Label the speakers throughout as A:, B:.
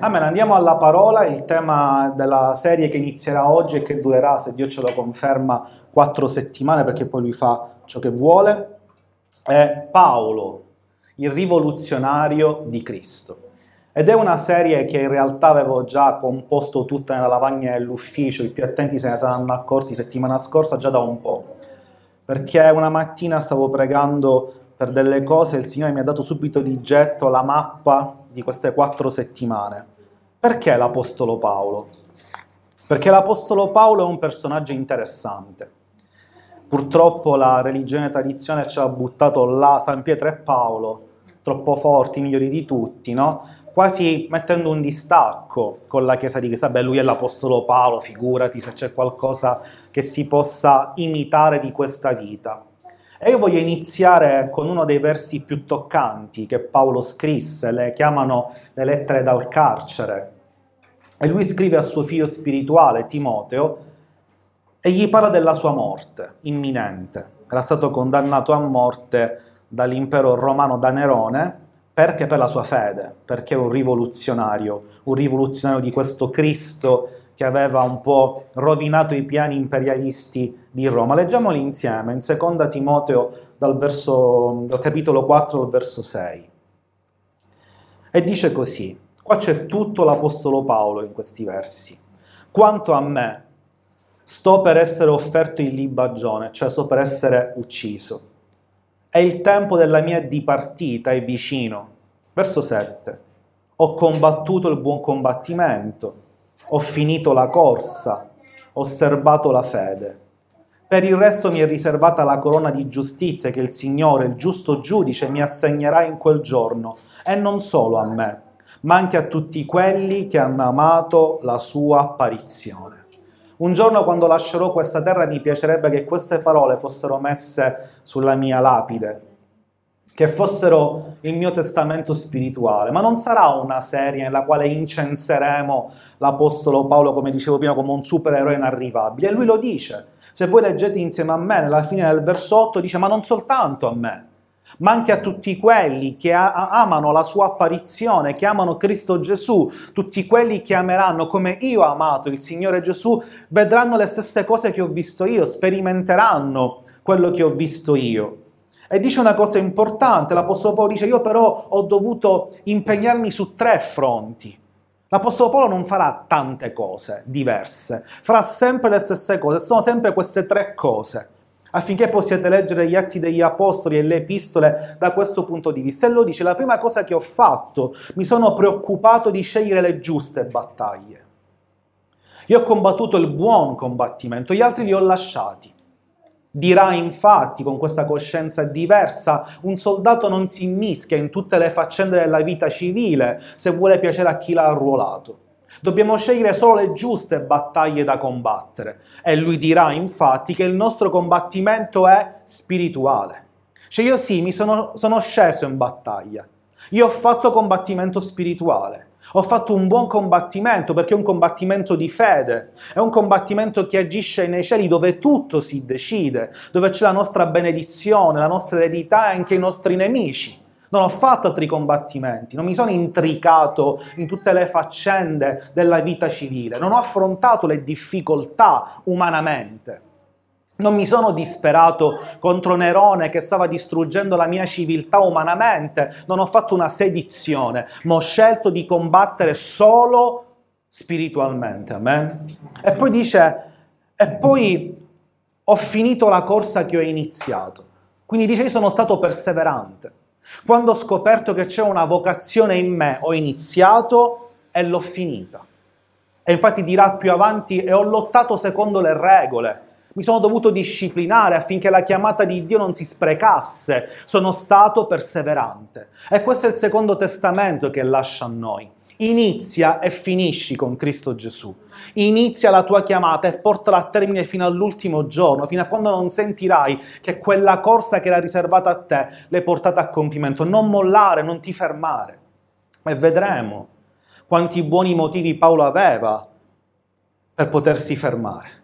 A: Amen, andiamo alla parola, il tema della serie che inizierà oggi e che durerà, se Dio ce lo conferma, quattro settimane perché poi lui fa ciò che vuole, è Paolo, il rivoluzionario di Cristo. Ed è una serie che in realtà avevo già composto tutta nella lavagna dell'ufficio, i più attenti se ne saranno accorti settimana scorsa già da un po', perché una mattina stavo pregando per delle cose il Signore mi ha dato subito di getto la mappa di queste quattro settimane. Perché l'Apostolo Paolo? Perché l'Apostolo Paolo è un personaggio interessante. Purtroppo la religione tradizione ci ha buttato là San Pietro e Paolo, troppo forti, migliori di tutti, no? quasi mettendo un distacco con la Chiesa di Cristo. Beh, lui è l'Apostolo Paolo, figurati se c'è qualcosa che si possa imitare di questa vita. E io voglio iniziare con uno dei versi più toccanti che Paolo scrisse, le chiamano le lettere dal carcere. E lui scrive a suo figlio spirituale, Timoteo, e gli parla della sua morte imminente. Era stato condannato a morte dall'impero romano da Nerone perché per la sua fede, perché è un rivoluzionario, un rivoluzionario di questo Cristo che aveva un po' rovinato i piani imperialisti di Roma. Leggiamoli insieme in seconda Timoteo dal, verso, dal capitolo 4 al verso 6. E dice così, qua c'è tutto l'Apostolo Paolo in questi versi. Quanto a me, sto per essere offerto in libagione, cioè sto per essere ucciso. E il tempo della mia dipartita è vicino. Verso 7. Ho combattuto il buon combattimento ho finito la corsa, ho osservato la fede. Per il resto mi è riservata la corona di giustizia che il Signore, il giusto giudice, mi assegnerà in quel giorno, e non solo a me, ma anche a tutti quelli che hanno amato la sua apparizione. Un giorno quando lascerò questa terra mi piacerebbe che queste parole fossero messe sulla mia lapide, che fossero il mio testamento spirituale, ma non sarà una serie nella quale incenseremo l'Apostolo Paolo, come dicevo prima, come un supereroe inarrivabile. E lui lo dice. Se voi leggete insieme a me, nella fine del verso 8 dice, ma non soltanto a me, ma anche a tutti quelli che amano la sua apparizione, che amano Cristo Gesù, tutti quelli che ameranno come io ho amato il Signore Gesù, vedranno le stesse cose che ho visto io, sperimenteranno quello che ho visto io. E dice una cosa importante, l'Apostolo Paolo dice io però ho dovuto impegnarmi su tre fronti. L'Apostolo Paolo non farà tante cose diverse, farà sempre le stesse cose, sono sempre queste tre cose, affinché possiate leggere gli atti degli Apostoli e le epistole da questo punto di vista. E lo dice, la prima cosa che ho fatto, mi sono preoccupato di scegliere le giuste battaglie. Io ho combattuto il buon combattimento, gli altri li ho lasciati. Dirà infatti con questa coscienza diversa, un soldato non si immischia in tutte le faccende della vita civile se vuole piacere a chi l'ha arruolato. Dobbiamo scegliere solo le giuste battaglie da combattere. E lui dirà infatti che il nostro combattimento è spirituale. Cioè io sì, mi sono, sono sceso in battaglia. Io ho fatto combattimento spirituale. Ho fatto un buon combattimento perché è un combattimento di fede, è un combattimento che agisce nei cieli dove tutto si decide, dove c'è la nostra benedizione, la nostra eredità e anche i nostri nemici. Non ho fatto altri combattimenti, non mi sono intricato in tutte le faccende della vita civile, non ho affrontato le difficoltà umanamente. Non mi sono disperato contro Nerone che stava distruggendo la mia civiltà umanamente, non ho fatto una sedizione, ma ho scelto di combattere solo spiritualmente. Amen. E poi dice, e poi ho finito la corsa che ho iniziato. Quindi dice, io sono stato perseverante. Quando ho scoperto che c'è una vocazione in me, ho iniziato e l'ho finita. E infatti dirà più avanti, e ho lottato secondo le regole mi sono dovuto disciplinare affinché la chiamata di Dio non si sprecasse, sono stato perseverante. E questo è il secondo testamento che lascia a noi. Inizia e finisci con Cristo Gesù. Inizia la tua chiamata e portala a termine fino all'ultimo giorno, fino a quando non sentirai che quella corsa che era riservata a te l'hai portata a compimento. Non mollare, non ti fermare. E vedremo quanti buoni motivi Paolo aveva per potersi fermare.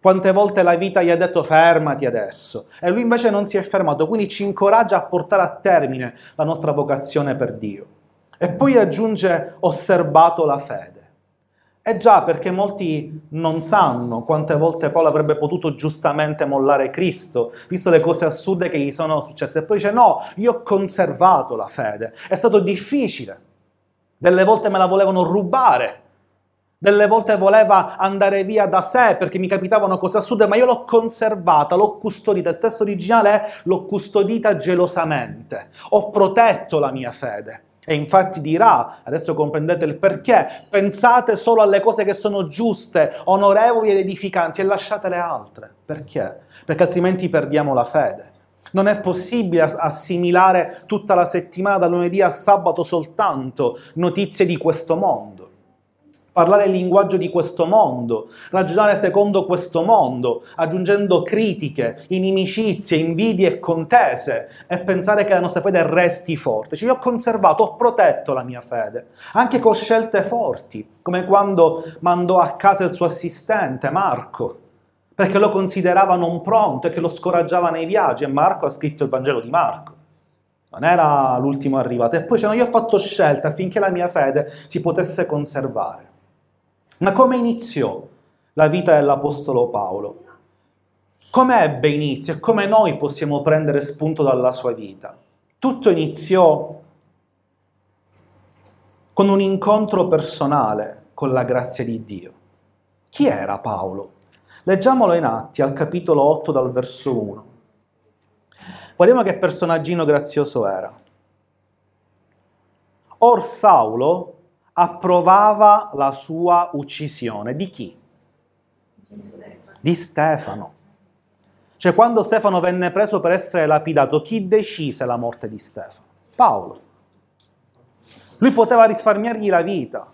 A: Quante volte la vita gli ha detto fermati adesso e lui invece non si è fermato, quindi ci incoraggia a portare a termine la nostra vocazione per Dio. E poi aggiunge osservato la fede. E già perché molti non sanno quante volte Paolo avrebbe potuto giustamente mollare Cristo, visto le cose assurde che gli sono successe. E poi dice no, io ho conservato la fede. È stato difficile. Delle volte me la volevano rubare, delle volte voleva andare via da sé perché mi capitavano cose assurde, ma io l'ho conservata, l'ho custodita. Il testo originale è l'ho custodita gelosamente. Ho protetto la mia fede. E infatti dirà, adesso comprendete il perché, pensate solo alle cose che sono giuste, onorevoli ed edificanti e lasciate le altre. Perché? Perché altrimenti perdiamo la fede. Non è possibile assimilare tutta la settimana, da lunedì a sabato soltanto, notizie di questo mondo parlare il linguaggio di questo mondo, ragionare secondo questo mondo, aggiungendo critiche, inimicizie, invidie e contese e pensare che la nostra fede resti forte. Cioè io ho conservato, ho protetto la mia fede, anche con scelte forti, come quando mandò a casa il suo assistente Marco, perché lo considerava non pronto e che lo scoraggiava nei viaggi e Marco ha scritto il Vangelo di Marco. Non era l'ultimo arrivato. E poi cioè, io ho fatto scelte affinché la mia fede si potesse conservare. Ma come iniziò la vita dell'Apostolo Paolo? Come ebbe inizio e come noi possiamo prendere spunto dalla sua vita? Tutto iniziò con un incontro personale con la grazia di Dio. Chi era Paolo? Leggiamolo in Atti al capitolo 8 dal verso 1. Guardiamo che personaggino grazioso era. Or Saulo, approvava la sua uccisione. Di chi? Di Stefano. Cioè quando Stefano venne preso per essere lapidato, chi decise la morte di Stefano? Paolo. Lui poteva risparmiargli la vita.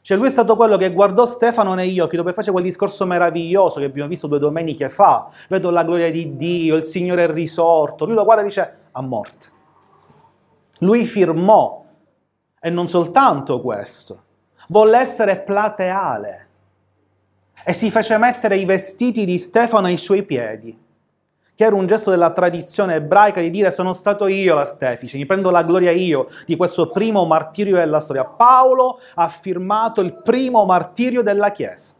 A: Cioè lui è stato quello che guardò Stefano negli occhi dopo fece quel discorso meraviglioso che abbiamo visto due domeniche fa. Vedo la gloria di Dio, il Signore è risorto. Lui lo guarda e dice a morte. Lui firmò e non soltanto questo, volle essere plateale e si fece mettere i vestiti di Stefano ai suoi piedi, che era un gesto della tradizione ebraica di dire sono stato io l'artefice, mi prendo la gloria io di questo primo martirio della storia. Paolo ha firmato il primo martirio della Chiesa.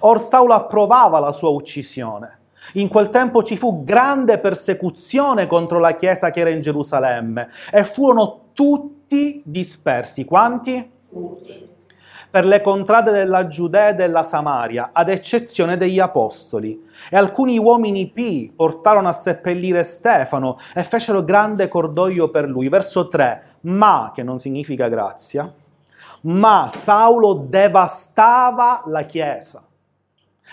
A: Or Saulo approvava la sua uccisione. In quel tempo ci fu grande persecuzione contro la Chiesa che era in Gerusalemme e furono tutti dispersi. Quanti? Tutti. Per le contrade della Giudea e della Samaria, ad eccezione degli apostoli. E alcuni uomini pi portarono a seppellire Stefano e fecero grande cordoglio per lui. Verso 3. Ma, che non significa grazia, ma Saulo devastava la Chiesa.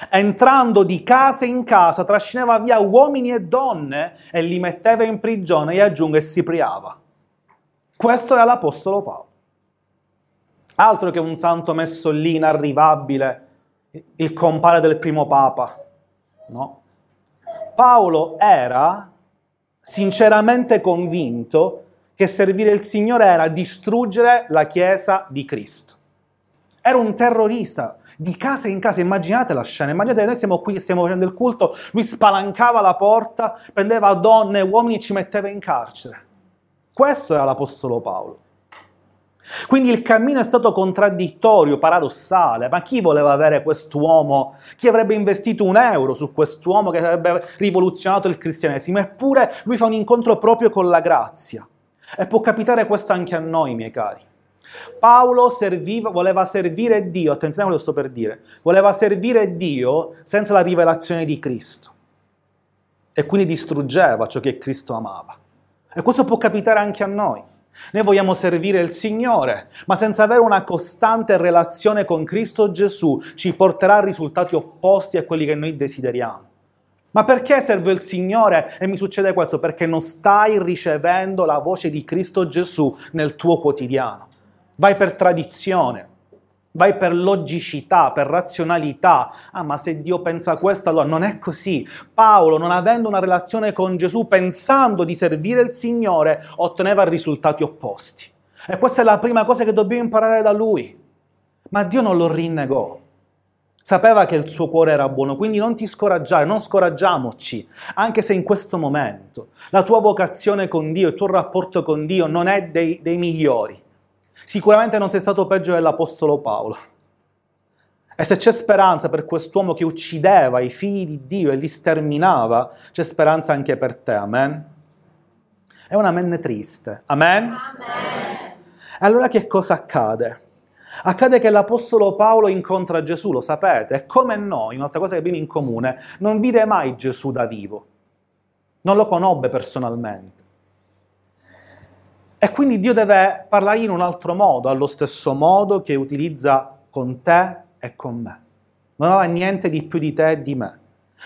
A: Entrando di casa in casa, trascinava via uomini e donne e li metteva in prigione e aggiunge si priava. Questo era l'Apostolo Paolo. Altro che un santo messo lì inarrivabile, il compare del primo Papa. No. Paolo era sinceramente convinto che servire il Signore era distruggere la Chiesa di Cristo. Era un terrorista di casa in casa, immaginate la scena, immaginate noi siamo qui, stiamo facendo il culto, lui spalancava la porta, prendeva donne e uomini e ci metteva in carcere. Questo era l'Apostolo Paolo. Quindi il cammino è stato contraddittorio, paradossale, ma chi voleva avere quest'uomo? Chi avrebbe investito un euro su quest'uomo che avrebbe rivoluzionato il cristianesimo? Eppure lui fa un incontro proprio con la grazia. E può capitare questo anche a noi, miei cari. Paolo serviva, voleva servire Dio, attenzione a quello sto per dire, voleva servire Dio senza la rivelazione di Cristo. E quindi distruggeva ciò che Cristo amava. E questo può capitare anche a noi. Noi vogliamo servire il Signore, ma senza avere una costante relazione con Cristo Gesù ci porterà a risultati opposti a quelli che noi desideriamo. Ma perché servo il Signore e mi succede questo? Perché non stai ricevendo la voce di Cristo Gesù nel tuo quotidiano. Vai per tradizione, Vai per logicità, per razionalità. Ah, ma se Dio pensa questo, allora non è così. Paolo, non avendo una relazione con Gesù, pensando di servire il Signore, otteneva risultati opposti. E questa è la prima cosa che dobbiamo imparare da lui. Ma Dio non lo rinnegò. Sapeva che il suo cuore era buono, quindi non ti scoraggiare, non scoraggiamoci, anche se in questo momento la tua vocazione con Dio, il tuo rapporto con Dio non è dei, dei migliori. Sicuramente non sei stato peggio dell'Apostolo Paolo. E se c'è speranza per quest'uomo che uccideva i figli di Dio e li sterminava, c'è speranza anche per te, amen? È un amen triste, amen? Amen. Allora che cosa accade? Accade che l'Apostolo Paolo incontra Gesù, lo sapete, e come noi, un'altra cosa che abbiamo in comune, non vide mai Gesù da vivo, non lo conobbe personalmente. E quindi Dio deve parlare in un altro modo, allo stesso modo che utilizza con te e con me. Non aveva niente di più di te e di me.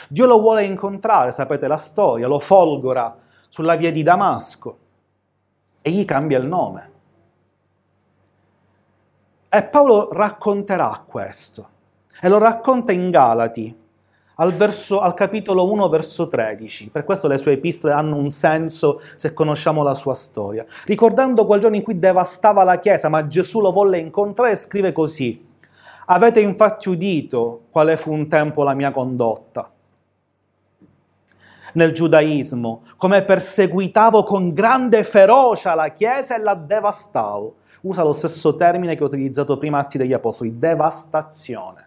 A: Dio lo vuole incontrare, sapete la storia, lo folgora sulla via di Damasco e gli cambia il nome. E Paolo racconterà questo e lo racconta in Galati, al, verso, al, capitolo 1, verso 13. Per questo le sue epistole hanno un senso se conosciamo la sua storia. Ricordando quel giorno in cui devastava la Chiesa, ma Gesù lo volle incontrare, scrive così. Avete infatti udito quale fu un tempo la mia condotta nel giudaismo, come perseguitavo con grande ferocia la Chiesa e la devastavo usa lo stesso termine che ho utilizzato prima Atti degli Apostoli, devastazione.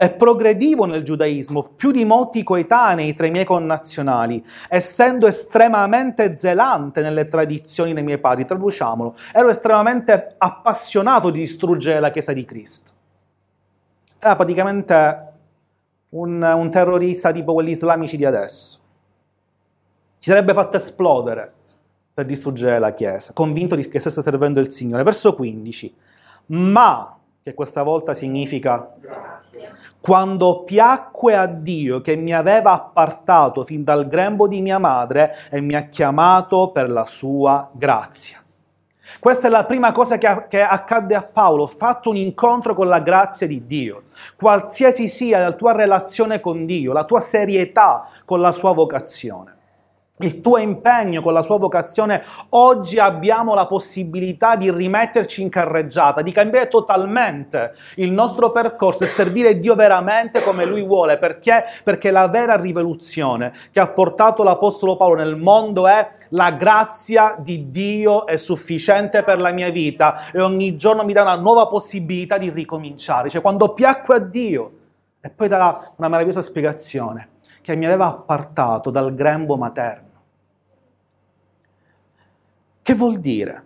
A: È progredivo nel giudaismo, più di molti coetanei tra i miei connazionali, essendo estremamente zelante nelle tradizioni dei miei padri. Traduciamolo, ero estremamente appassionato di distruggere la Chiesa di Cristo. Era praticamente un, un terrorista tipo quelli islamici di adesso. Ci sarebbe fatto esplodere per distruggere la Chiesa, convinto di che stesse servendo il Signore. Verso 15. Ma, che questa volta significa Grazie. quando piacque a Dio che mi aveva appartato fin dal grembo di mia madre e mi ha chiamato per la sua grazia. Questa è la prima cosa che, accadde a Paolo, fatto un incontro con la grazia di Dio. Qualsiasi sia la tua relazione con Dio, la tua serietà con la sua vocazione il tuo impegno con la sua vocazione, oggi abbiamo la possibilità di rimetterci in carreggiata, di cambiare totalmente il nostro percorso e servire Dio veramente come Lui vuole. Perché? Perché la vera rivoluzione che ha portato l'Apostolo Paolo nel mondo è la grazia di Dio è sufficiente per la mia vita e ogni giorno mi dà una nuova possibilità di ricominciare. Cioè quando piacque a Dio e poi dà una meravigliosa spiegazione che mi aveva appartato dal grembo materno che vuol dire?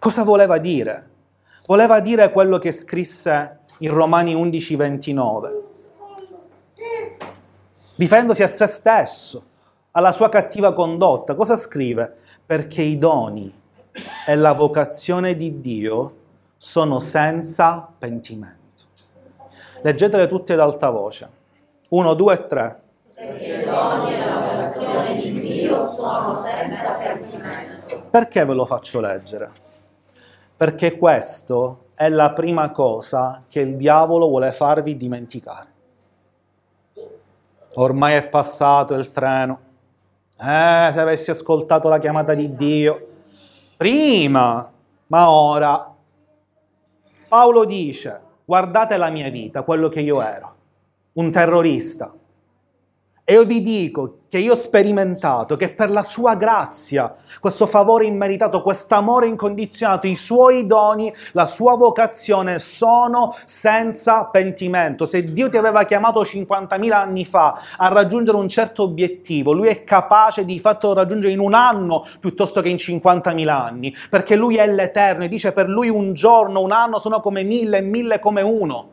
A: Cosa voleva dire? Voleva dire quello che scrisse in Romani 11:29. Difendosi a se stesso, alla sua cattiva condotta. Cosa scrive? Perché i doni e la vocazione di Dio sono senza pentimento. Leggetele tutte ad alta voce. Uno, due e tre. Perché i doni e la vocazione di Dio sono senza pentimento. Perché ve lo faccio leggere? Perché questo è la prima cosa che il diavolo vuole farvi dimenticare. Ormai è passato il treno. Eh, se avessi ascoltato la chiamata di Dio. Prima, ma ora. Paolo dice, guardate la mia vita, quello che io ero. Un terrorista, e io vi dico che io ho sperimentato che per la sua grazia, questo favore immeritato, questo amore incondizionato, i suoi doni, la sua vocazione sono senza pentimento. Se Dio ti aveva chiamato 50.000 anni fa a raggiungere un certo obiettivo, Lui è capace di fartelo raggiungere in un anno piuttosto che in 50.000 anni, perché Lui è l'Eterno e dice per Lui un giorno, un anno sono come mille e mille come uno.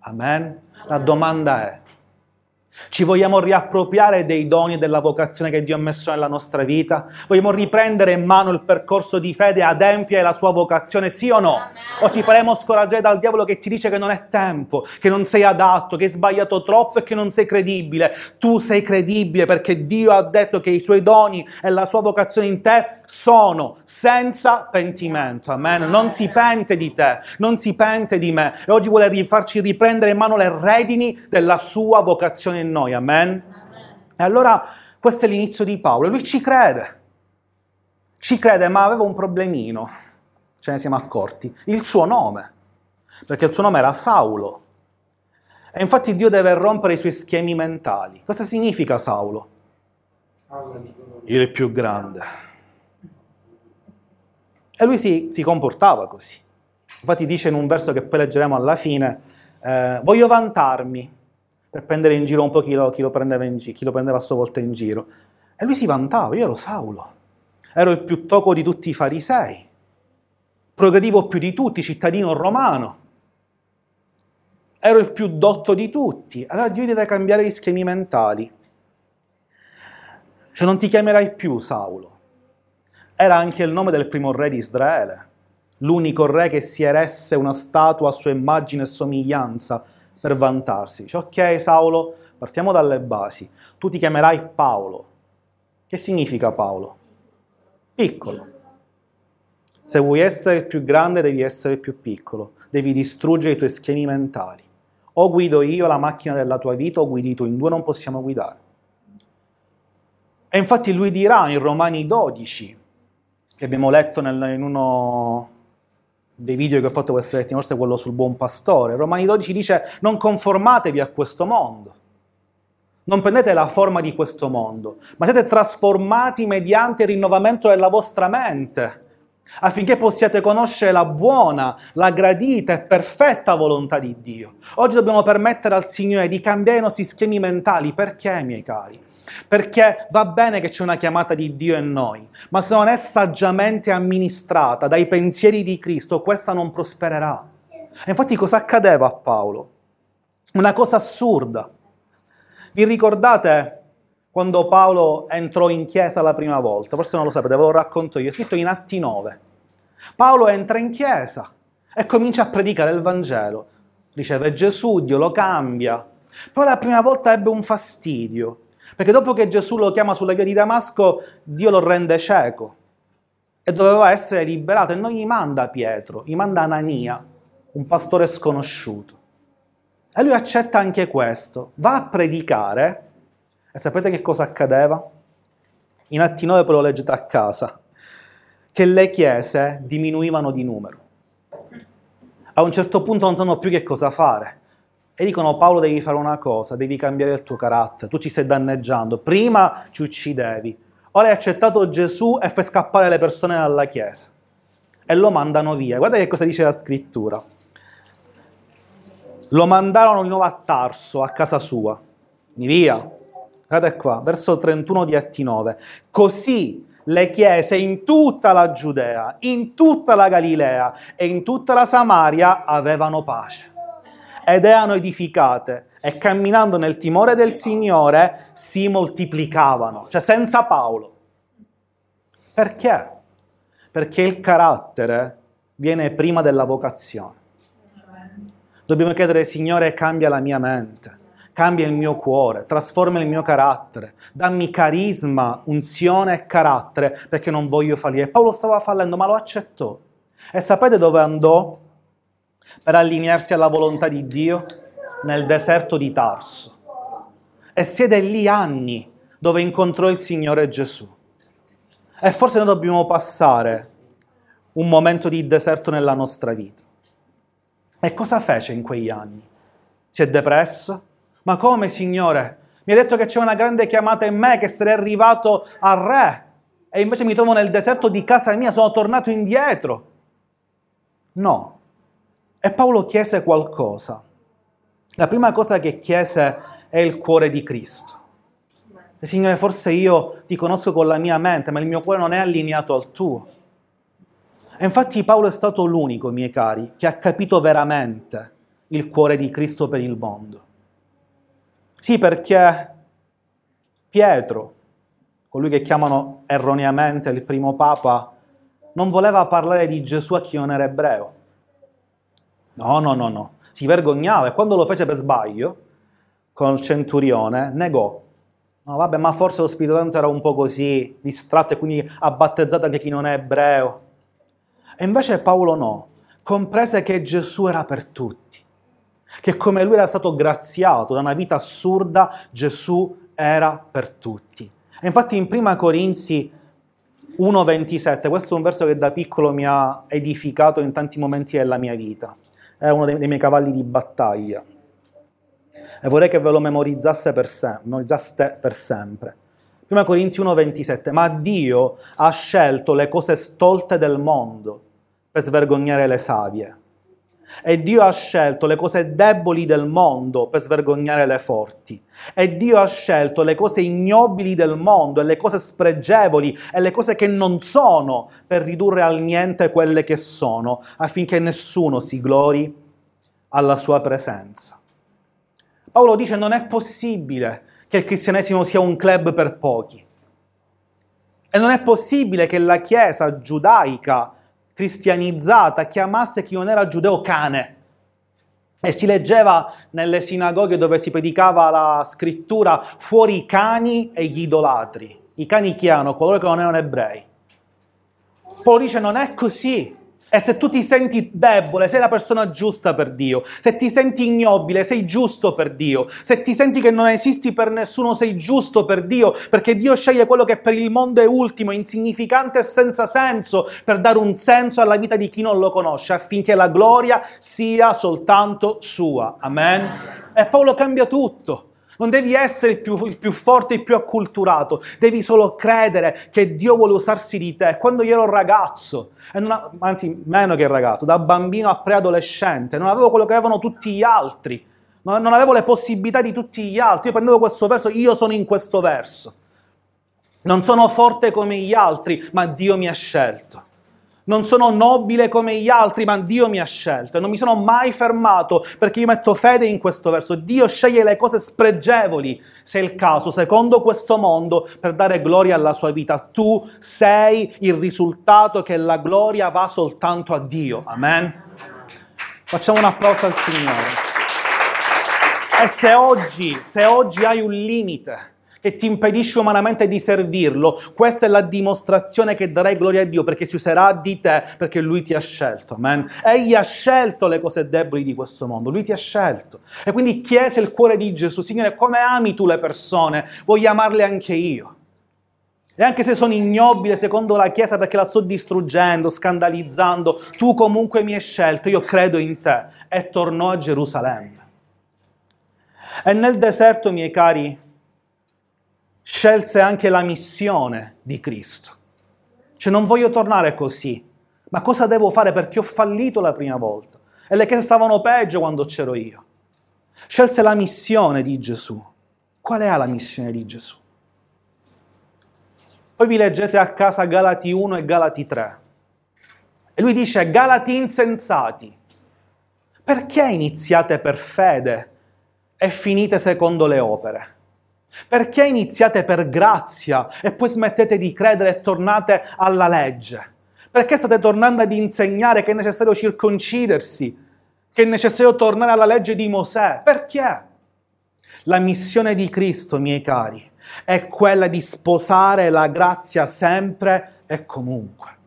A: Amen? La domanda è, ci vogliamo riappropriare dei doni e della vocazione che Dio ha messo nella nostra vita? Vogliamo riprendere in mano il percorso di fede, adempiere la sua vocazione, sì o no? O ci faremo scoraggiare dal diavolo che ti dice che non è tempo, che non sei adatto, che hai sbagliato troppo e che non sei credibile? Tu sei credibile perché Dio ha detto che i suoi doni e la sua vocazione in te sono senza pentimento. Amen. Non si pente di te, non si pente di me. E oggi vuole farci riprendere in mano le redini della sua vocazione in noi, amen? amen? E allora questo è l'inizio di Paolo, lui ci crede, ci crede, ma aveva un problemino, ce ne siamo accorti, il suo nome. perché il suo nome era Saulo. E infatti Dio deve rompere i suoi schemi mentali. Cosa significa Saulo? Il più grande. E lui si, si comportava così. Infatti dice in un verso che poi leggeremo alla fine, eh, voglio vantarmi per prendere in giro un po' chi lo, chi lo prendeva giro, chi lo prendeva a sua volta in giro. E lui si vantava, io ero Saulo, ero il più toco di tutti i farisei, progredivo più di tutti, cittadino romano, ero il più dotto di tutti. Allora Dio deve cambiare gli schemi mentali. Cioè non ti chiamerai più Saulo. Era anche il nome del primo re di Israele l'unico re che si eresse una statua a sua immagine e somiglianza per vantarsi. Dice, ok Saulo, partiamo dalle basi. Tu ti chiamerai Paolo. Che significa Paolo? Piccolo. Se vuoi essere il più grande devi essere il più piccolo, devi distruggere i tuoi schemi mentali. O guido io la macchina della tua vita o guidi tu, in due non possiamo guidare. E infatti lui dirà in Romani 12, che abbiamo letto nel, in uno dei video che ho fatto questa settimana, forse quello sul buon pastore. Romani 12 dice non conformatevi a questo mondo, non prendete la forma di questo mondo, ma siete trasformati mediante il rinnovamento della vostra mente, affinché possiate conoscere la buona, la gradita e perfetta volontà di Dio. Oggi dobbiamo permettere al Signore di cambiare i nostri schemi mentali. Perché, miei cari? Perché va bene che c'è una chiamata di Dio in noi, ma se non è saggiamente amministrata dai pensieri di Cristo, questa non prospererà. E infatti cosa accadeva a Paolo? Una cosa assurda. Vi ricordate quando Paolo entrò in chiesa la prima volta? Forse non lo sapete, ve lo racconto io, è scritto in Atti 9. Paolo entra in chiesa e comincia a predicare il Vangelo. Riceve Gesù, Dio lo cambia. Però la prima volta ebbe un fastidio perché dopo che Gesù lo chiama sulla via di Damasco, Dio lo rende cieco e doveva essere liberato e non gli manda Pietro, gli manda Anania, un pastore sconosciuto. E lui accetta anche questo, va a predicare e sapete che cosa accadeva? In Atti 9 poi lo leggete a casa, che le chiese diminuivano di numero. A un certo punto non sanno più che cosa fare e dicono Paolo devi fare una cosa, devi cambiare il tuo carattere, tu ci stai danneggiando, prima ci uccidevi, ora hai accettato Gesù e fai scappare le persone dalla Chiesa e lo mandano via. Guarda che cosa dice la scrittura. Lo mandarono di nuovo a Tarso, a casa sua, via. Guardate qua, verso 31 di Atti 9. Così le chiese in tutta la Giudea, in tutta la Galilea e in tutta la Samaria avevano pace ed erano edificate e camminando nel timore del Signore si moltiplicavano, cioè senza Paolo. Perché? Perché il carattere viene prima della vocazione. Dobbiamo chiedere, Signore, cambia la mia mente, cambia il mio cuore, trasforma il mio carattere, dammi carisma, unzione e carattere, perché non voglio fallire. Paolo stava fallendo, ma lo accettò. E sapete dove andò? Per allinearsi alla volontà di Dio nel deserto di Tarso. E siede lì anni dove incontrò il Signore Gesù. E forse noi dobbiamo passare un momento di deserto nella nostra vita. E cosa fece in quegli anni? Si è depresso? Ma come, Signore? Mi ha detto che c'è una grande chiamata in me, che sarei arrivato al re, e invece mi trovo nel deserto di casa mia, sono tornato indietro. No, e Paolo chiese qualcosa. La prima cosa che chiese è il cuore di Cristo. Signore, forse io ti conosco con la mia mente, ma il mio cuore non è allineato al tuo. E infatti Paolo è stato l'unico, miei cari, che ha capito veramente il cuore di Cristo per il mondo. Sì, perché Pietro, colui che chiamano erroneamente il primo papa, non voleva parlare di Gesù a chi non era ebreo. No, no, no, no. Si vergognava e quando lo fece per sbaglio, con il centurione, negò. No, vabbè, ma forse lo Spirito Santo era un po' così, distratto e quindi ha battezzato anche chi non è ebreo. E invece Paolo no, comprese che Gesù era per tutti, che come lui era stato graziato da una vita assurda, Gesù era per tutti. E infatti in Prima Corinzi 1,27, questo è un verso che da piccolo mi ha edificato in tanti momenti della mia vita è uno dei, dei miei cavalli di battaglia. E vorrei che ve lo memorizzaste per, sem- memorizzaste per sempre. 1 Corinzi 1,27 Ma Dio ha scelto le cose stolte del mondo per svergognare le savie. E Dio ha scelto le cose deboli del mondo per svergognare le forti. E Dio ha scelto le cose ignobili del mondo e le cose spregevoli e le cose che non sono per ridurre al niente quelle che sono, affinché nessuno si glori alla sua presenza. Paolo dice non è possibile che il cristianesimo sia un club per pochi. E non è possibile che la Chiesa giudaica cristianizzata chiamasse chi non era giudeo cane. E si leggeva nelle sinagoghe dove si predicava la scrittura fuori i cani e gli idolatri. I cani chi erano? Coloro che non erano ebrei. Poi dice non è così. E se tu ti senti debole, sei la persona giusta per Dio. Se ti senti ignobile, sei giusto per Dio. Se ti senti che non esisti per nessuno, sei giusto per Dio, perché Dio sceglie quello che per il mondo è ultimo, insignificante e senza senso, per dare un senso alla vita di chi non lo conosce, affinché la gloria sia soltanto sua. Amen. E Paolo cambia tutto. Non devi essere il più, il più, forte, il più acculturato, devi solo credere che Dio vuole usarsi di te. Quando io ero ragazzo, ha, anzi meno che ragazzo, da bambino a preadolescente, non avevo quello che avevano tutti gli altri, non, non avevo le possibilità di tutti gli altri. Io prendevo questo verso, io sono in questo verso. Non sono forte come gli altri, ma Dio mi ha scelto non sono nobile come gli altri, ma Dio mi ha scelto e non mi sono mai fermato perché io metto fede in questo verso. Dio sceglie le cose spregevoli, se è il caso, secondo questo mondo, per dare gloria alla sua vita. Tu sei il risultato che la gloria va soltanto a Dio. Amen. Facciamo un applauso al Signore. E se oggi, se oggi hai un limite, che ti impedisce umanamente di servirlo, questa è la dimostrazione che darai gloria a Dio perché si userà di te perché Lui ti ha scelto. Amen. Egli ha scelto le cose deboli di questo mondo, Lui ti ha scelto. E quindi chiese il cuore di Gesù, Signore, come ami tu le persone? Voglio amarle anche io. E anche se sono ignobile secondo la Chiesa perché la sto distruggendo, scandalizzando, tu comunque mi hai scelto, io credo in te. E tornò a Gerusalemme. E nel deserto, miei cari, scelse anche la missione di Cristo. Cioè non voglio tornare così, ma cosa devo fare perché ho fallito la prima volta? E le chiese stavano peggio quando c'ero io. Scelse la missione di Gesù. Qual è la missione di Gesù? Poi vi leggete a casa Galati 1 e Galati 3. E lui dice, Galati insensati, perché iniziate per fede e finite secondo le opere? Perché iniziate per grazia e poi smettete di credere e tornate alla legge? Perché state tornando ad insegnare che è necessario circoncidersi, che è necessario tornare alla legge di Mosè? Perché? La missione di Cristo, miei cari, è quella di sposare la grazia sempre e comunque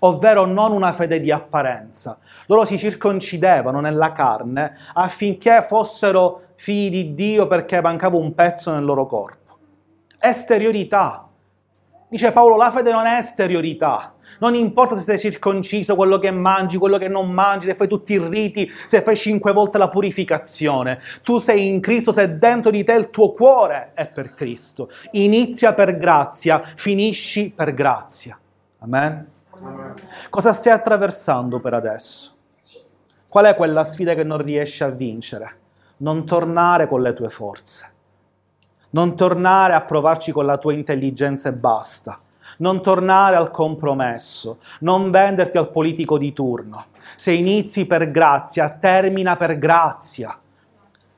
A: ovvero non una fede di apparenza. Loro si circoncidevano nella carne affinché fossero figli di Dio perché mancava un pezzo nel loro corpo. Esteriorità. Dice Paolo, la fede non è esteriorità. Non importa se sei circonciso, quello che mangi, quello che non mangi, se fai tutti i riti, se fai cinque volte la purificazione. Tu sei in Cristo, se dentro di te il tuo cuore è per Cristo. Inizia per grazia, finisci per grazia. Amen. Cosa stai attraversando per adesso? Qual è quella sfida che non riesci a vincere? Non tornare con le tue forze. Non tornare a provarci con la tua intelligenza e basta. Non tornare al compromesso. Non venderti al politico di turno. Se inizi per grazia, termina per grazia.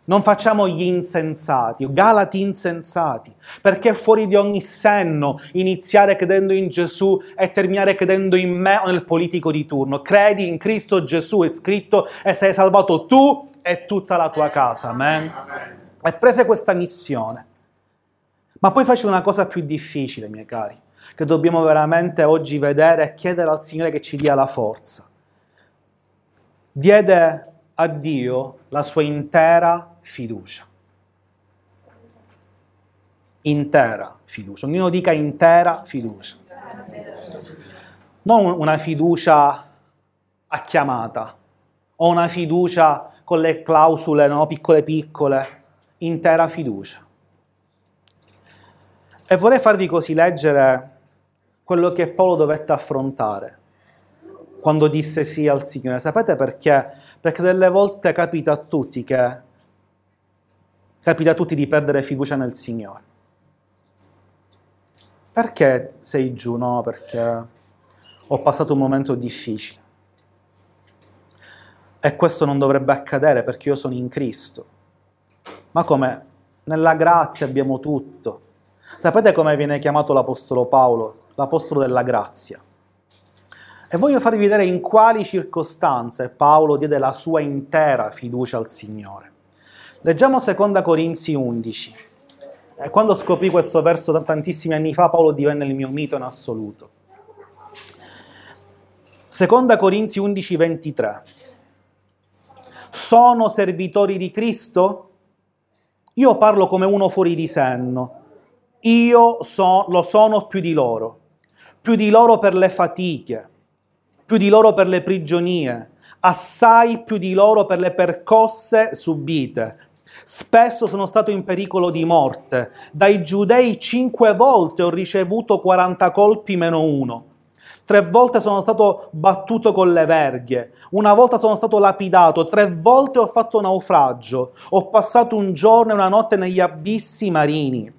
A: Non facciamo gli insensati, Galati insensati, perché fuori di ogni senno iniziare credendo in Gesù e terminare credendo in me o nel politico di turno. Credi in Cristo Gesù, è scritto, e sei salvato tu e tutta la tua casa. Amen. E prese questa missione. Ma poi fece una cosa più difficile, miei cari, che dobbiamo veramente oggi vedere e chiedere al Signore che ci dia la forza. Diede a Dio la sua intera fiducia. Intera fiducia. Ognuno dica intera fiducia. Non una fiducia a chiamata, o una fiducia con le clausole, no? piccole piccole, intera fiducia. E vorrei farvi così leggere quello che Paolo dovette affrontare quando disse sì al Signore. Sapete perché? Perché delle volte capita a tutti che capita a tutti di perdere fiducia nel Signore. Perché sei giù? No, perché ho passato un momento difficile. E questo non dovrebbe accadere perché io sono in Cristo. Ma come? Nella grazia abbiamo tutto. Sapete come viene chiamato l'Apostolo Paolo? L'Apostolo della grazia. E voglio farvi vedere in quali circostanze Paolo diede la sua intera fiducia al Signore. Leggiamo 2 Corinzi 11. E quando scoprì questo verso tantissimi anni fa, Paolo divenne il mio mito in assoluto. 2 Corinzi 11, 23. Sono servitori di Cristo? Io parlo come uno fuori di senno. Io so, lo sono più di loro. Più di loro per le fatiche, più di loro per le prigionie, assai più di loro per le percosse subite. Spesso sono stato in pericolo di morte. Dai giudei cinque volte ho ricevuto 40 colpi meno uno. Tre volte sono stato battuto con le verghe, una volta sono stato lapidato, tre volte ho fatto naufragio, ho passato un giorno e una notte negli abissi marini.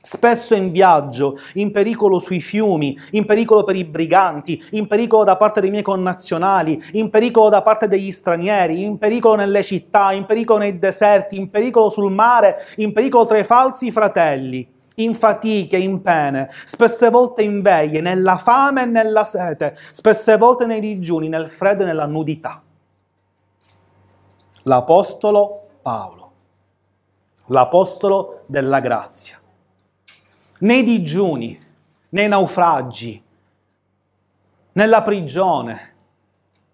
A: Spesso in viaggio, in pericolo sui fiumi, in pericolo per i briganti, in pericolo da parte dei miei connazionali, in pericolo da parte degli stranieri, in pericolo nelle città, in pericolo nei deserti, in pericolo sul mare, in pericolo tra i falsi fratelli, in fatiche, in pene, spesse volte in veglie, nella fame e nella sete, spesse volte nei digiuni, nel freddo e nella nudità. L'Apostolo Paolo, l'Apostolo della grazia. Nei digiuni, nei naufragi, nella prigione,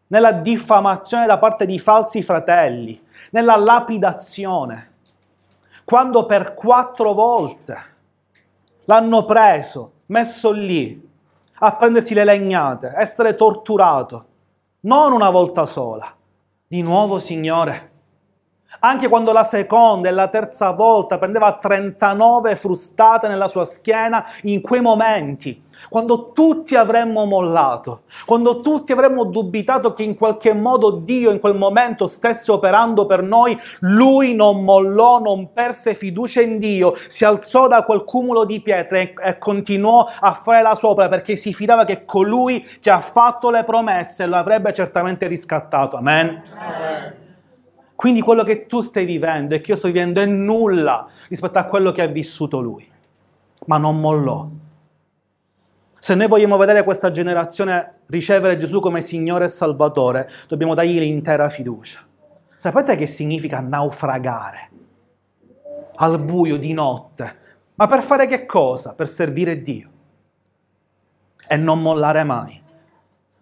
A: nella diffamazione da parte di falsi fratelli, nella lapidazione, quando per quattro volte l'hanno preso, messo lì, a prendersi le legnate, essere torturato, non una volta sola. Di nuovo, Signore, anche quando la seconda e la terza volta prendeva 39 frustate nella sua schiena, in quei momenti, quando tutti avremmo mollato, quando tutti avremmo dubitato che in qualche modo Dio in quel momento stesse operando per noi, lui non mollò, non perse fiducia in Dio, si alzò da quel cumulo di pietre e, continuò a fare la sua opera perché si fidava che colui che ha fatto le promesse lo avrebbe certamente riscattato. Amen. Amen. Quindi quello che tu stai vivendo e che io sto vivendo è nulla rispetto a quello che ha vissuto lui. Ma non mollò. Se noi vogliamo vedere questa generazione ricevere Gesù come Signore e Salvatore, dobbiamo dargli l'intera fiducia. Sapete che significa naufragare? Al buio di notte. Ma per fare che cosa? Per servire Dio. E non mollare mai.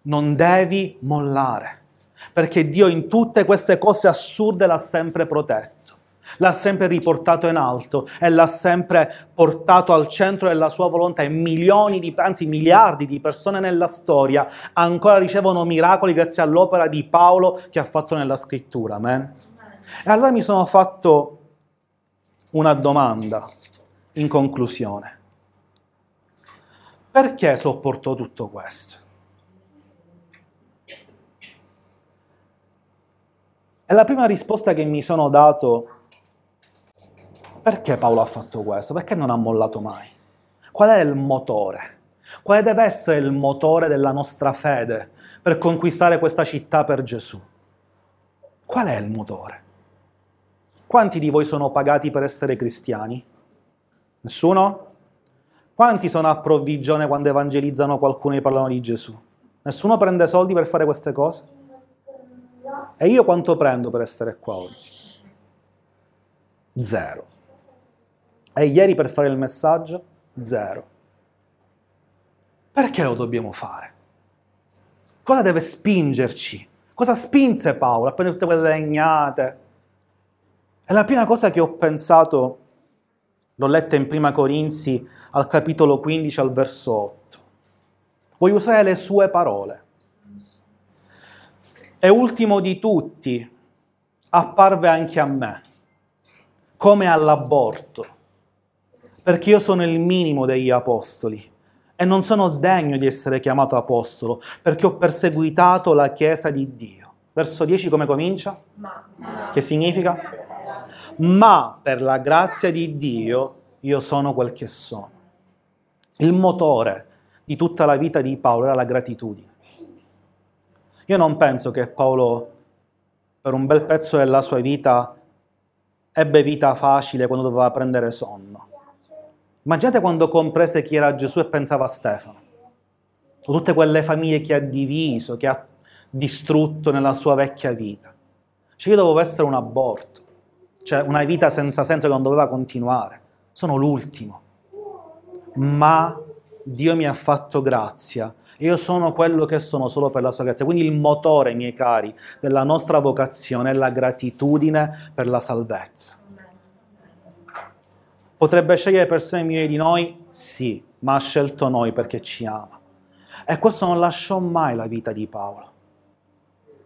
A: Non devi mollare perché Dio in tutte queste cose assurde l'ha sempre protetto, l'ha sempre riportato in alto e l'ha sempre portato al centro della sua volontà e milioni di, anzi miliardi di persone nella storia ancora ricevono miracoli grazie all'opera di Paolo che ha fatto nella scrittura. Amen? E allora mi sono fatto una domanda in conclusione. Perché sopportò tutto questo? E la prima risposta che mi sono dato, perché Paolo ha fatto questo? Perché non ha mollato mai? Qual è il motore? Quale deve essere il motore della nostra fede per conquistare questa città per Gesù? Qual è il motore? Quanti di voi sono pagati per essere cristiani? Nessuno? Quanti sono a provvigione quando evangelizzano qualcuno e parlano di Gesù? Nessuno prende soldi per fare queste cose? E io quanto prendo per essere qua oggi? Zero. E ieri per fare il messaggio? Zero. Perché lo dobbiamo fare? Cosa deve spingerci? Cosa spinse Paolo a prendere tutte quelle legnate? E la prima cosa che ho pensato, l'ho letta in Prima Corinzi al capitolo 15 al verso 8. Voglio usare le sue parole. E ultimo di tutti, apparve anche a me, come all'aborto, perché io sono il minimo degli apostoli e non sono degno di essere chiamato apostolo, perché ho perseguitato la Chiesa di Dio. Verso 10 come comincia? Ma. Che significa? Ma per la grazia di Dio io sono quel che sono. Il motore di tutta la vita di Paolo era la gratitudine. Io non penso che Paolo per un bel pezzo della sua vita ebbe vita facile quando doveva prendere sonno. Immaginate quando comprese chi era Gesù e pensava a Stefano, o tutte quelle famiglie che ha diviso, che ha distrutto nella sua vecchia vita. Cioè io dovevo essere un aborto, cioè una vita senza senso che non doveva continuare. Sono l'ultimo. Ma Dio mi ha fatto grazia io sono quello che sono solo per la sua grazia. Quindi il motore, miei cari, della nostra vocazione è la gratitudine per la salvezza. Potrebbe scegliere persone migliori di noi? Sì, ma ha scelto noi perché ci ama. E questo non lasciò mai la vita di Paolo.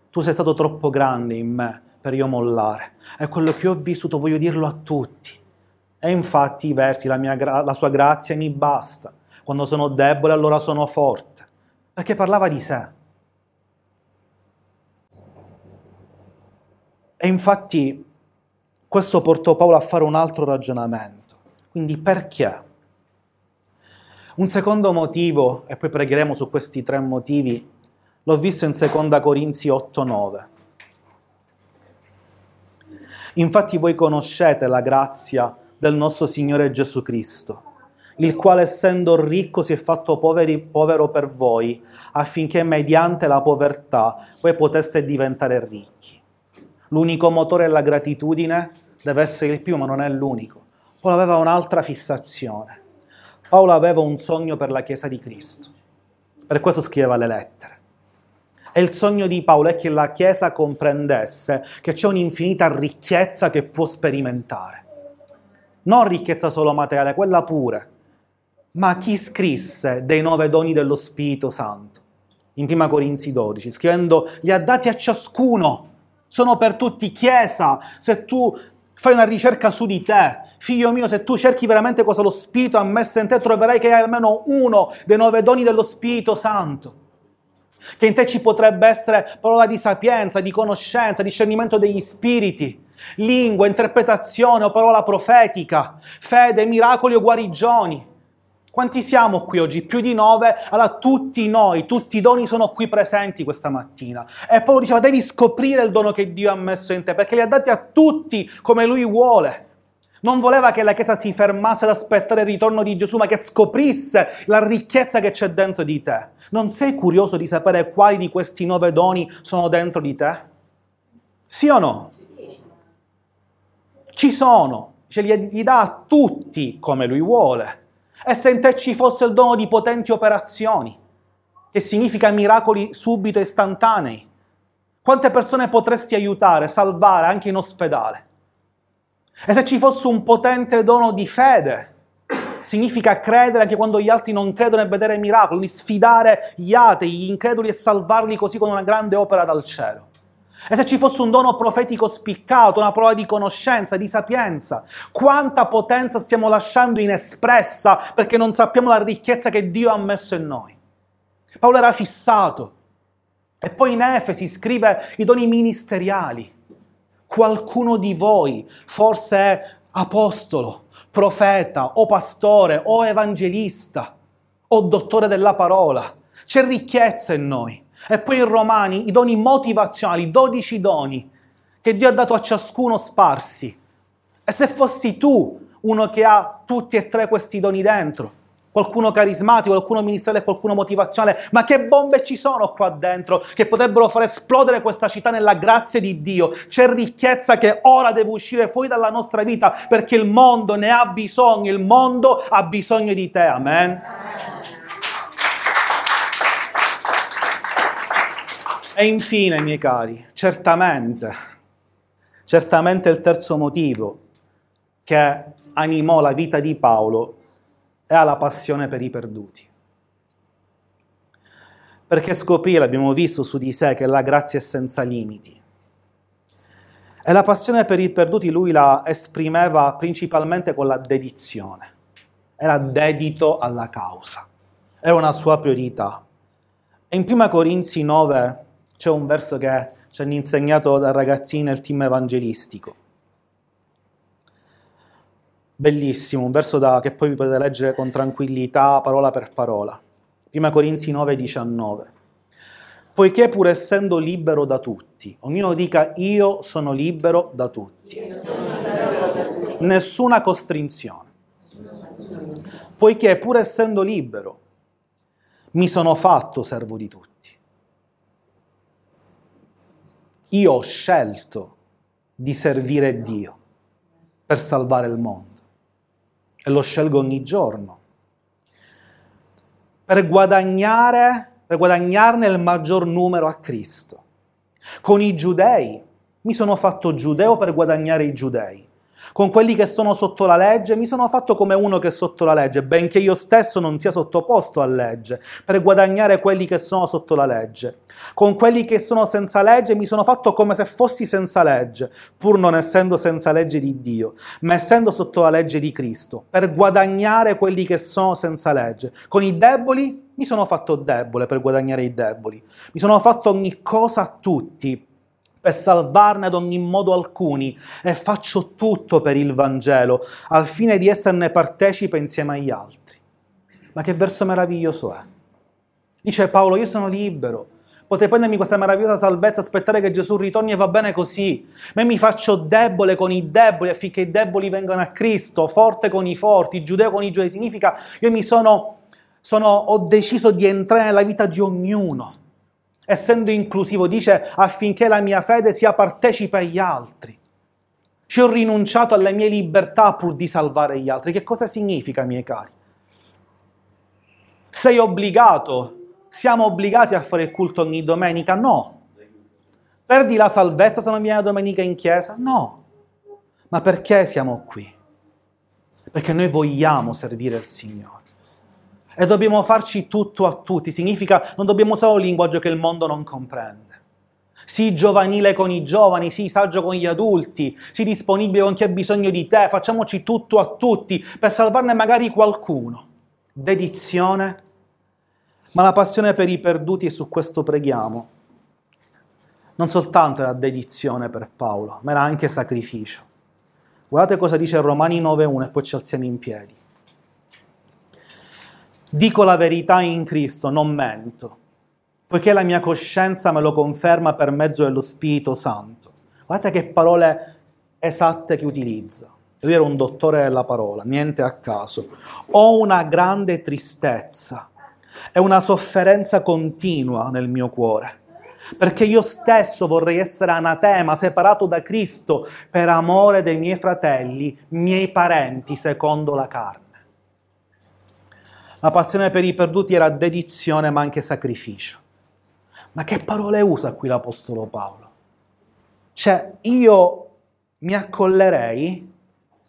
A: Tu sei stato troppo grande in me per io mollare. E quello che ho vissuto voglio dirlo a tutti. E infatti i versi, la, mia, la sua grazia mi basta. Quando sono debole allora sono forte perché parlava di sé. E infatti questo portò Paolo a fare un altro ragionamento. Quindi perché? Un secondo motivo, e poi pregheremo su questi tre motivi, l'ho visto in 2 Corinzi 8-9. Infatti voi conoscete la grazia del nostro Signore Gesù Cristo il quale essendo ricco si è fatto poveri, povero per voi, affinché mediante la povertà voi poteste diventare ricchi. L'unico motore è la gratitudine, deve essere il primo, ma non è l'unico. Paolo aveva un'altra fissazione. Paolo aveva un sogno per la Chiesa di Cristo. Per questo scriveva le lettere. E il sogno di Paolo è che la Chiesa comprendesse che c'è un'infinita ricchezza che può sperimentare. Non ricchezza solo materiale, quella pure, ma chi scrisse dei nove doni dello Spirito Santo? In 1 Corinzi 12, scrivendo, li ha dati a ciascuno, sono per tutti. Chiesa, se tu fai una ricerca su di te, figlio mio, se tu cerchi veramente cosa lo Spirito ha messo in te, troverai che hai almeno uno dei nove doni dello Spirito Santo. Che in te ci potrebbe essere parola di sapienza, di conoscenza, discernimento degli spiriti, lingua, interpretazione o parola profetica, fede, miracoli o guarigioni. Quanti siamo qui oggi? Più di nove. Allora tutti noi, tutti i doni sono qui presenti questa mattina. E Paolo diceva devi scoprire il dono che Dio ha messo in te, perché li ha dati a tutti come lui vuole. Non voleva che la Chiesa si fermasse ad aspettare il ritorno di Gesù, ma che scoprisse la ricchezza che c'è dentro di te. Non sei curioso di sapere quali di questi nove doni sono dentro di te? Sì o no? Ci sono, ce li, li dà a tutti come lui vuole. E se in te ci fosse il dono di potenti operazioni, che significa miracoli subito istantanei, quante persone potresti aiutare, salvare anche in ospedale? E se ci fosse un potente dono di fede, significa credere anche quando gli altri non credono e vedere miracoli, sfidare gli atei, gli increduli e salvarli così con una grande opera dal cielo. E se ci fosse un dono profetico spiccato, una prova di conoscenza, di sapienza, quanta potenza stiamo lasciando inespressa perché non sappiamo la ricchezza che Dio ha messo in noi. Paolo era fissato. E poi in Efesi scrive i doni ministeriali. Qualcuno di voi forse è apostolo, profeta o pastore o evangelista o dottore della parola. C'è ricchezza in noi. E poi in Romani i doni motivazionali, 12 doni che Dio ha dato a ciascuno sparsi. E se fossi tu uno che ha tutti e tre questi doni dentro, qualcuno carismatico, qualcuno ministeriale qualcuno motivazionale, ma che bombe ci sono qua dentro che potrebbero far esplodere questa città nella grazia di Dio? C'è ricchezza che ora deve uscire fuori dalla nostra vita perché il mondo ne ha bisogno, il mondo ha bisogno di te. Amen. E infine, miei cari, certamente, certamente il terzo motivo che animò la vita di Paolo è la passione per i perduti. perché scoprì, l'abbiamo visto su di sé, che la grazia è senza limiti. E la passione per i perduti lui la esprimeva principalmente con la dedizione. Era dedito alla causa. Era una sua priorità. E in 1 Corinzi 9 c'è un verso che ci hanno insegnato da ragazzini nel team evangelistico. Bellissimo, un verso da, che poi vi potete leggere con tranquillità, parola per parola. 1 Corinzi 9, 19. Poiché pur essendo libero da tutti, ognuno dica io sono libero da tutti. Nessuna costrinzione. Poiché pur essendo libero, mi sono fatto servo di tutti. Io ho scelto di servire Dio per salvare il mondo. E lo scelgo ogni giorno. Per guadagnare, per guadagnarne il maggior numero a Cristo. Con i giudei. Mi sono fatto giudeo per guadagnare i giudei con quelli che sono sotto la legge, mi sono fatto come uno che è sotto la legge, benché io stesso non sia sottoposto a legge, per guadagnare quelli che sono sotto la legge. Con quelli che sono senza legge mi sono fatto come se fossi senza legge, pur non essendo senza legge di Dio, ma essendo sotto la legge di Cristo, per guadagnare quelli che sono senza legge. Con i deboli mi sono fatto debole per guadagnare i deboli. Mi sono fatto ogni cosa a tutti per salvarne ad ogni modo alcuni e faccio tutto per il Vangelo, al fine di esserne partecipe insieme agli altri. Ma che verso meraviglioso è? Dice Paolo, io sono libero, potrei prendermi questa meravigliosa salvezza, aspettare che Gesù ritorni e va bene così. Ma mi faccio debole con i deboli affinché i deboli vengano a Cristo, forte con i forti, giudeo con i giudei. Significa, io mi sono, sono, ho deciso di entrare nella vita di ognuno essendo inclusivo, dice affinché la mia fede sia partecipe agli altri. Ci ho rinunciato alle mie libertà pur di salvare gli altri. Che cosa significa, miei cari? Sei obbligato, siamo obbligati a fare il culto ogni domenica? No. Perdi la salvezza se non vieni la domenica in chiesa? No. Ma perché siamo qui? Perché noi vogliamo servire il Signore e dobbiamo farci tutto a tutti. Significa non dobbiamo usare un linguaggio che il mondo non comprende. Sii giovanile con i giovani, sii saggio con gli adulti, sii disponibile con chi ha bisogno di te, facciamoci tutto a tutti per salvarne magari qualcuno. Dedizione, ma la passione per i perduti e su questo preghiamo. Non soltanto era dedizione per Paolo, ma era anche sacrificio. Guardate cosa dice Romani 9.1 e poi ci alziamo in piedi. Dico la verità in Cristo, non mento, poiché la mia coscienza me lo conferma per mezzo dello Spirito Santo. Guardate che parole esatte che utilizza. Lui era un dottore della parola, niente a caso. Ho una grande tristezza e una sofferenza continua nel mio cuore, perché io stesso vorrei essere anatema, separato da Cristo, per amore dei miei fratelli, miei parenti, secondo la carne. La passione per i perduti era dedizione ma anche sacrificio. Ma che parole usa qui l'Apostolo Paolo? Cioè, io mi accollerei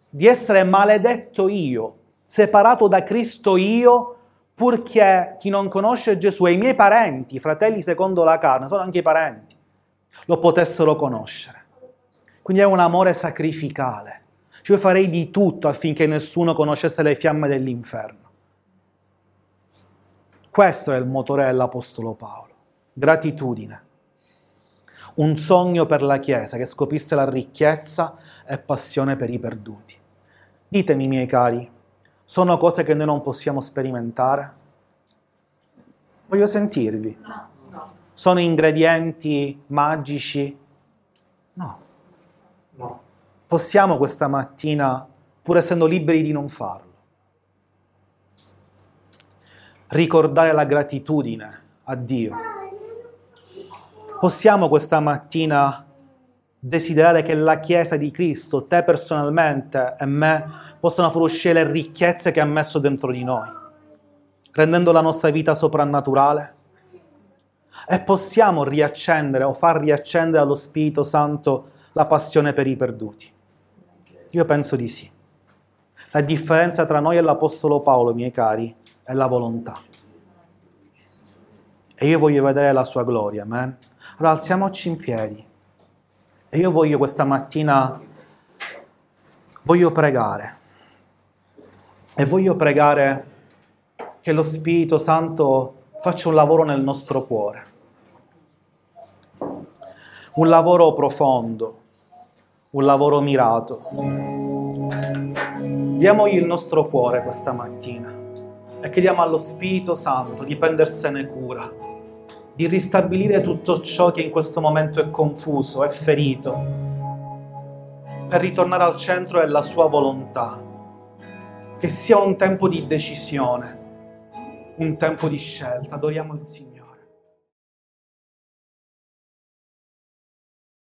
A: di essere maledetto io, separato da Cristo io, purché chi non conosce Gesù e i miei parenti, fratelli secondo la carne, sono anche i parenti, lo potessero conoscere. Quindi è un amore sacrificale. Cioè io farei di tutto affinché nessuno conoscesse le fiamme dell'inferno. Questo è il motore dell'Apostolo Paolo. Gratitudine. Un sogno per la Chiesa che scoprisse la ricchezza e passione per i perduti. Ditemi, miei cari, sono cose che noi non possiamo sperimentare? Voglio sentirvi. No, no. Sono ingredienti magici? No. no. Possiamo questa mattina, pur essendo liberi di non farlo, ricordare la gratitudine a Dio. Possiamo questa mattina desiderare che la Chiesa di Cristo, te personalmente e me, possano far uscire le ricchezze che ha messo dentro di noi, rendendo la nostra vita soprannaturale? E possiamo riaccendere o far riaccendere allo Spirito Santo la passione per i perduti? Io penso di sì. La differenza tra noi e l'Apostolo Paolo, miei cari, è la volontà. E io voglio vedere la sua gloria, amen. Allora alziamoci in piedi. E io voglio questa mattina, voglio pregare. E voglio pregare che lo Spirito Santo faccia un lavoro nel nostro cuore. Un lavoro profondo, un lavoro mirato. Diamogli il nostro cuore questa mattina e chiediamo allo Spirito Santo di prendersene cura, di ristabilire tutto ciò che in questo momento è confuso, è ferito, per ritornare al centro della sua volontà. Che sia un tempo di decisione, un tempo di scelta. Adoriamo il Signore.